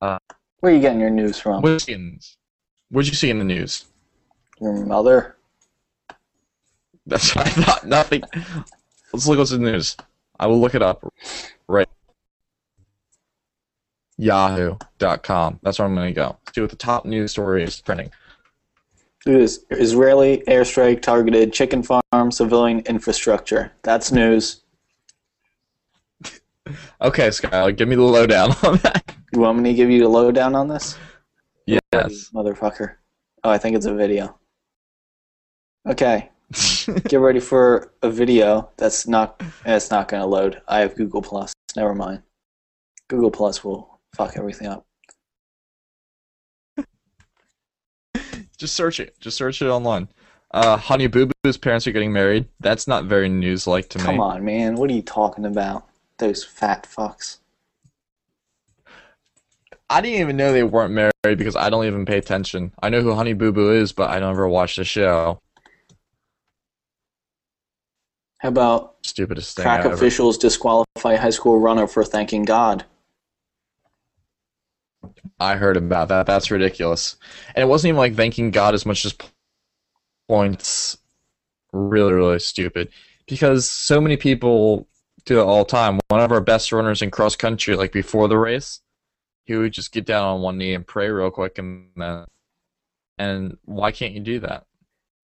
Uh, Where are you getting your news from? What'd you in, what'd you see in the news? Your mother? That's what I thought. Nothing. Let's look what's in the news. I will look it up. Right. Yahoo.com. That's where I'm going to go. See what the top news story is printing. Israeli airstrike targeted chicken farm civilian infrastructure. That's news. Okay, Skylar, give me the lowdown on that. You want me to give you the lowdown on this? Yes. Motherfucker. Oh, I think it's a video. Okay. Get ready for a video that's not it's not gonna load. I have Google Plus. Never mind. Google Plus will fuck everything up. Just search it. Just search it online. Uh, Honey Boo Boo's parents are getting married. That's not very news-like to me. Come on, man. What are you talking about? Those fat fucks. I didn't even know they weren't married because I don't even pay attention. I know who Honey Boo Boo is, but I never watched the show. How about Stupidest thing crack ever. officials disqualify high school runner for thanking God? I heard about that. That's ridiculous. And it wasn't even like thanking God as much as points. Really, really stupid. Because so many people do it all the time. One of our best runners in cross country, like before the race, he would just get down on one knee and pray real quick, and then. And why can't you do that?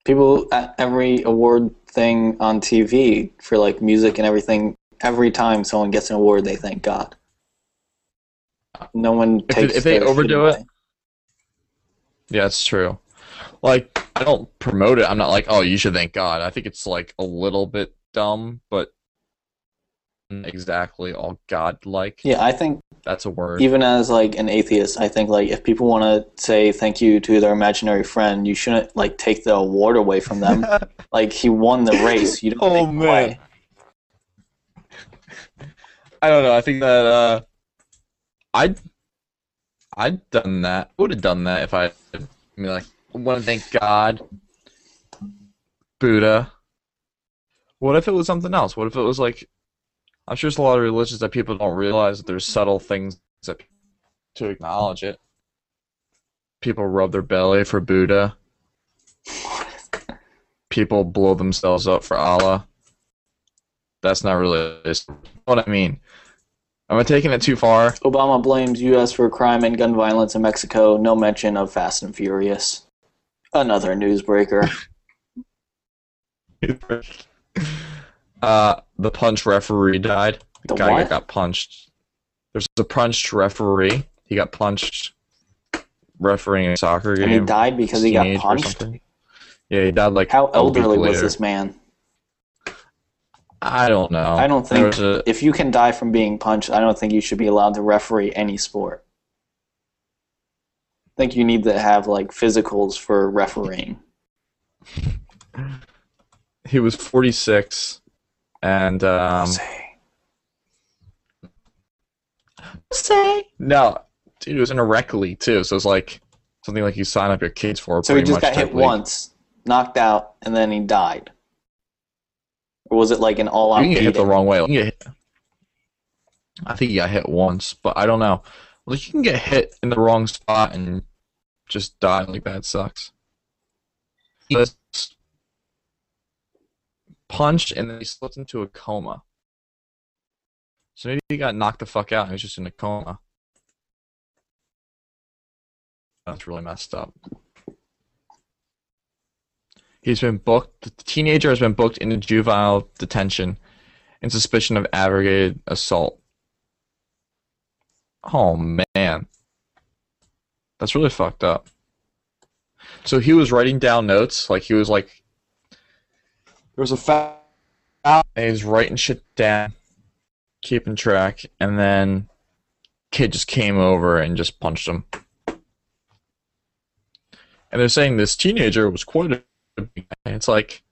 People at every award thing on TV for like music and everything, every time someone gets an award, they thank God. No one If, takes if they overdo away. it, yeah, it's true. Like I don't promote it. I'm not like, oh, you should thank God. I think it's like a little bit dumb, but exactly all God-like. Yeah, I think That's a word. even as like an atheist, I think like if people want to say thank you to their imaginary friend, you shouldn't like take the award away from them. like he won the race, you don't Oh, man. away. I don't know. I think that uh, I'd I'd done that. Would have done that if I. I mean, like, want to thank God, Buddha. What if it was something else? What if it was like? I'm sure there's a lot of religions that people don't realize that there's subtle things that to acknowledge it. People rub their belly for Buddha. People blow themselves up for Allah. That's not really what I mean. Am I taking it too far? Obama blames U.S. for crime and gun violence in Mexico. No mention of Fast and Furious. Another newsbreaker. uh, the punch referee died. The, The guy what? got punched. There's a punched referee. He got punched refereeing a soccer game. And he died because he got punched. Yeah, he died like How elderly was this man? I don't know. I don't think a- if you can die from being punched, I don't think you should be allowed to referee any sport. I think you need to have like physicals for refereeing. he was 46, and um, say no, dude, it was in a rec league too. So it's like something like you sign up your kids for. So he just much got hit league. once, knocked out, and then he died. Or was it like an all-out You can get hit the wrong way. You hit. I think he got hit once, but I don't know. Like you can get hit in the wrong spot and just die like that sucks. He was punched and then he slipped into a coma. So maybe he got knocked the fuck out and he was just in a coma. That's really messed up. He's been booked. The teenager has been booked into juvenile detention in suspicion of aggravated assault. Oh man, that's really fucked up. So he was writing down notes, like he was like, there was a foul, and he was writing shit down, keeping track, and then kid just came over and just punched him. And they're saying this teenager was quite. It's like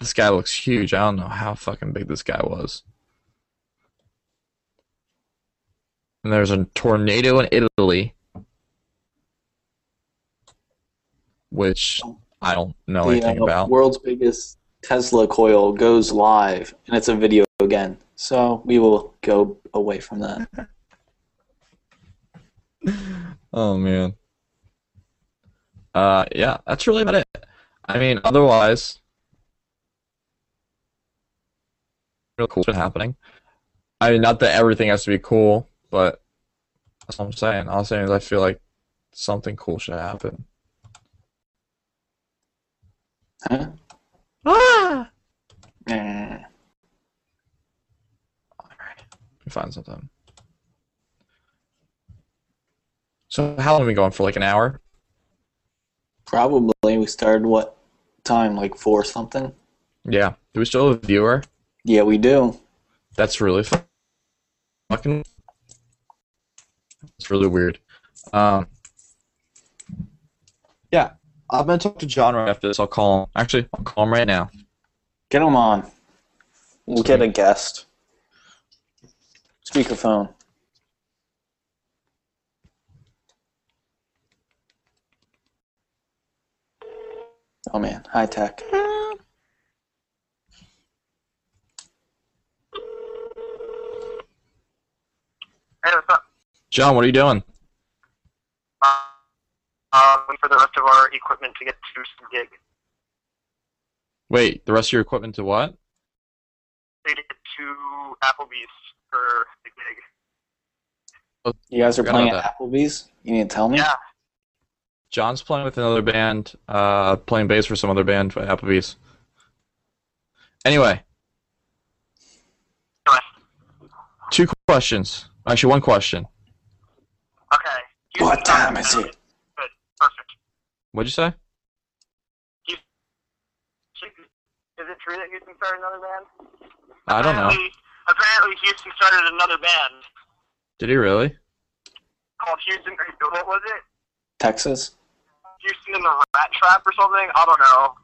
this guy looks huge. I don't know how fucking big this guy was. And there's a tornado in Italy, which I don't know The anything uh, about. world's biggest Tesla coil goes live, and it's a video again. So we will go away from that. Oh man. Uh, yeah, that's really about it. I mean, otherwise, real cool shit happening. I mean, not that everything has to be cool, but that's what I'm saying. All I'm saying is I feel like something cool should happen. Huh? Ah! Eh. Let me find something. So how long are we going for? Like an hour? Probably we started what time? Like four something. Yeah. Do we still have a viewer? Yeah, we do. That's really fucking. It's really weird. Um. Yeah, I'm gonna talk to John right after this. I'll call him. Actually, I'll call him right now. Get him on. We'll get a guest. Speakerphone. Oh man, high tech. Hey, what's up? John, what are you doing? Uh, waiting for the rest of our equipment to get to some gig. Wait, the rest of your equipment to what? They get to Applebee's for the gig. You guys are playing at Applebee's? You need to tell me? Yeah. John's playing with another band, uh, playing bass for some other band at Applebee's. Anyway, Anyway, two questions. Actually, one question. okay. Houston What time is it? Good. Perfect. What'd you say? Is it true that Houston started another band? I don't know. Apparently, apparently Houston started another band Did he really? called Houston. What was it? Texas? Houston in the Rat Trap or something? I don't know.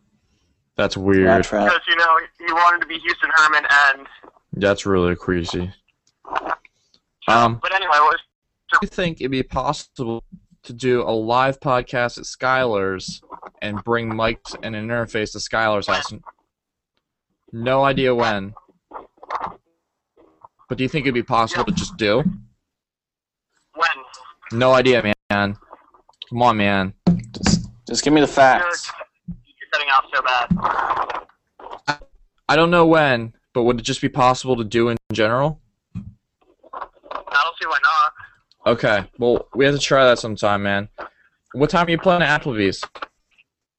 That's weird. Rat Trap. Because you know he wanted to be Houston Herman and. That's really crazy. Um, But anyway, what was do you think it'd be possible to do a live podcast at Skylar's and bring mics and an interface to Skylar's house? No idea when. But do you think it'd be possible to just do? when? No idea, man. Come on, man. Just, just give me the You're, facts. you're setting out so bad. I don't know when, but would it just be possible to do in general? I don't see why not. Okay. Well, we have to try that sometime, man. What time are you playing at Applebee's?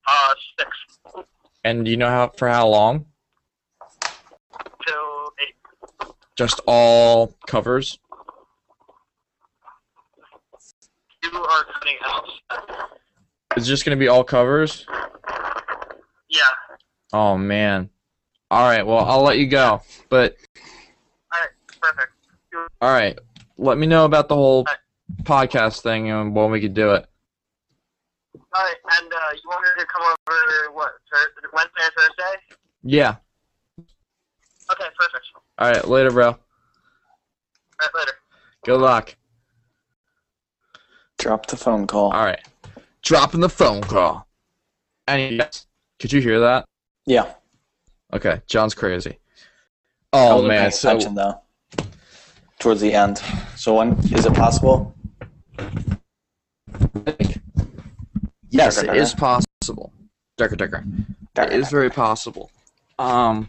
Uh, six And do you know how for how long? till eight. Just all covers? You are cutting out. Is it just gonna be all covers? Yeah. Oh man. All right. Well, I'll let you go. But All right. Perfect. all right, let me know about the whole podcast thing and when we could do it. All right, and uh, you wanted to come over what Thursday, Wednesday or Thursday? Yeah. Okay, perfect. All right. Later, bro. All right, later. Good luck. Drop the phone call. All right. Dropping the phone call. And yes, could you hear that? Yeah. Okay, John's crazy. Oh man, paying so attention though. Towards the end. So when is it possible? yes, it is possible. Decker Decker. It is very possible. Um,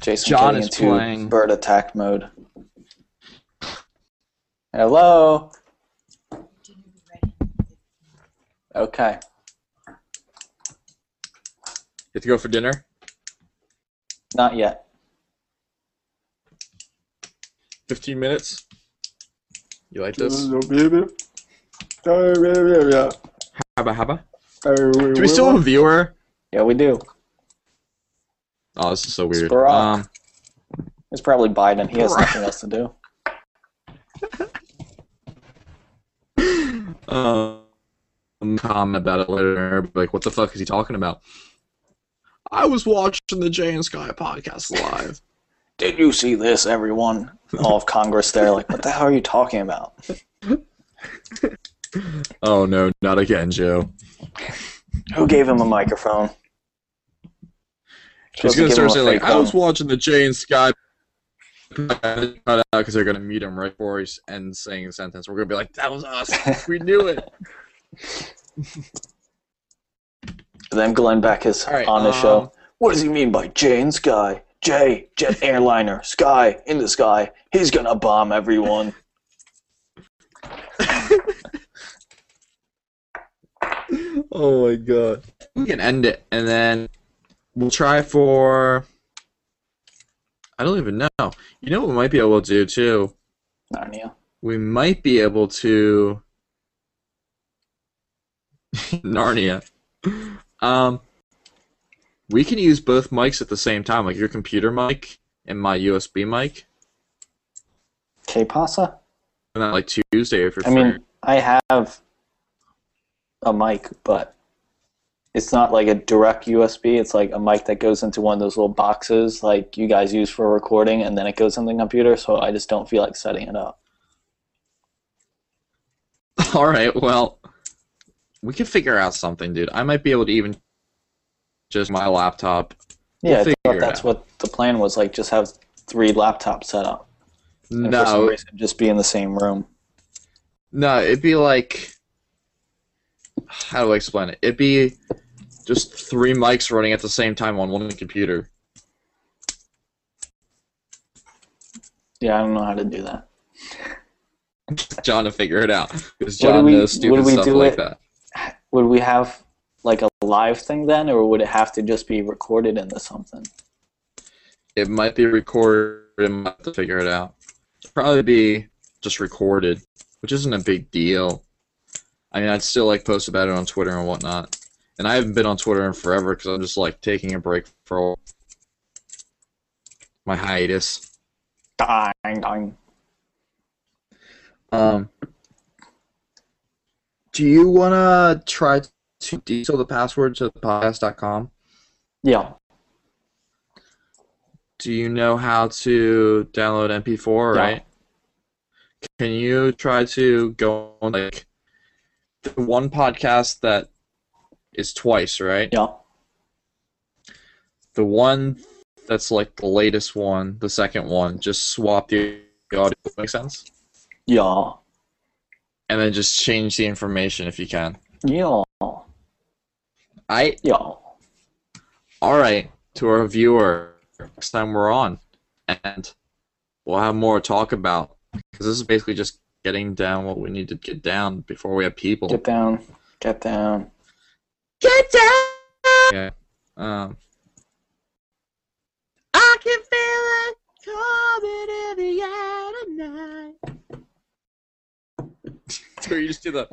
Jason John is into playing- bird attack mode. Hello. Okay. you have to go for dinner. Not yet. Fifteen minutes. You like this? Do Haba haba. Do we still have a viewer? Yeah, we do. Oh, this is so weird. Barack. Um, It's probably Biden. He has nothing else to do. um, comment about it later. Like, what the fuck is he talking about? I was watching the Jay and Sky podcast live. Did you see this, everyone? All of Congress there, like, what the hell are you talking about? oh no, not again, Joe. Who gave him a microphone? She's gonna start saying like, "I was watching the Jay and Sky." Cut out because they're gonna meet him right before he's ends saying the sentence. We're gonna be like, "That was us. we knew it." Then Glenn Beck is All right, on the um, show. What does he mean by Jay and Sky? Jay, jet airliner, Sky, in the sky. He's gonna bomb everyone. Oh my god. We can end it and then we'll try for. I don't even know. You know what we might be able to do too. Narnia. We might be able to. Narnia. Um, we can use both mics at the same time, like your computer mic and my USB mic. K Pasa? And then like Tuesday if you're I free. mean, I have a mic, but it's not like a direct USB. It's like a mic that goes into one of those little boxes like you guys use for recording, and then it goes in the computer. So I just don't feel like setting it up. All right, well, we could figure out something, dude. I might be able to even just my laptop. Yeah, I thought that's what the plan was. Like, just have three laptops set up, and No, reason just be in the same room. no, it'd be like, how do I explain it? It'd be just three mics running at the same time on one computer. Yeah, I don't know how to do that. John to figure it out because John knows stupid what do we stuff like it- that. Would we have like a live thing then, or would it have to just be recorded into something? It might be recorded. I might have to figure it out. Probably be just recorded, which isn't a big deal. I mean, I'd still like post about it on Twitter and whatnot. And I haven't been on Twitter in forever because I'm just like taking a break for my hiatus. Dang, dang. Um, do you wanna try to detail the password to podcast.com? Yeah. Do you know how to download MP4, Yeah. right? Can you try to go on like the one podcast that is twice, right? Yeah. The one that's like the latest one, the second one, just swap the audio. Make sense? Yeah. And then just change the information if you can. Yeah. I Yeah. all right to our viewer next time we're on, and we'll have more to talk about because this is basically just getting down what we need to get down before we have people. Get down. Get down. Get down. Okay. Um. I can feel it coming in the air tonight. so you just do the.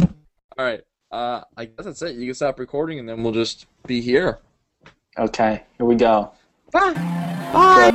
All right. Uh, I guess that's it. You can stop recording, and then we'll just be here. Okay, here we go. Bye. Bye.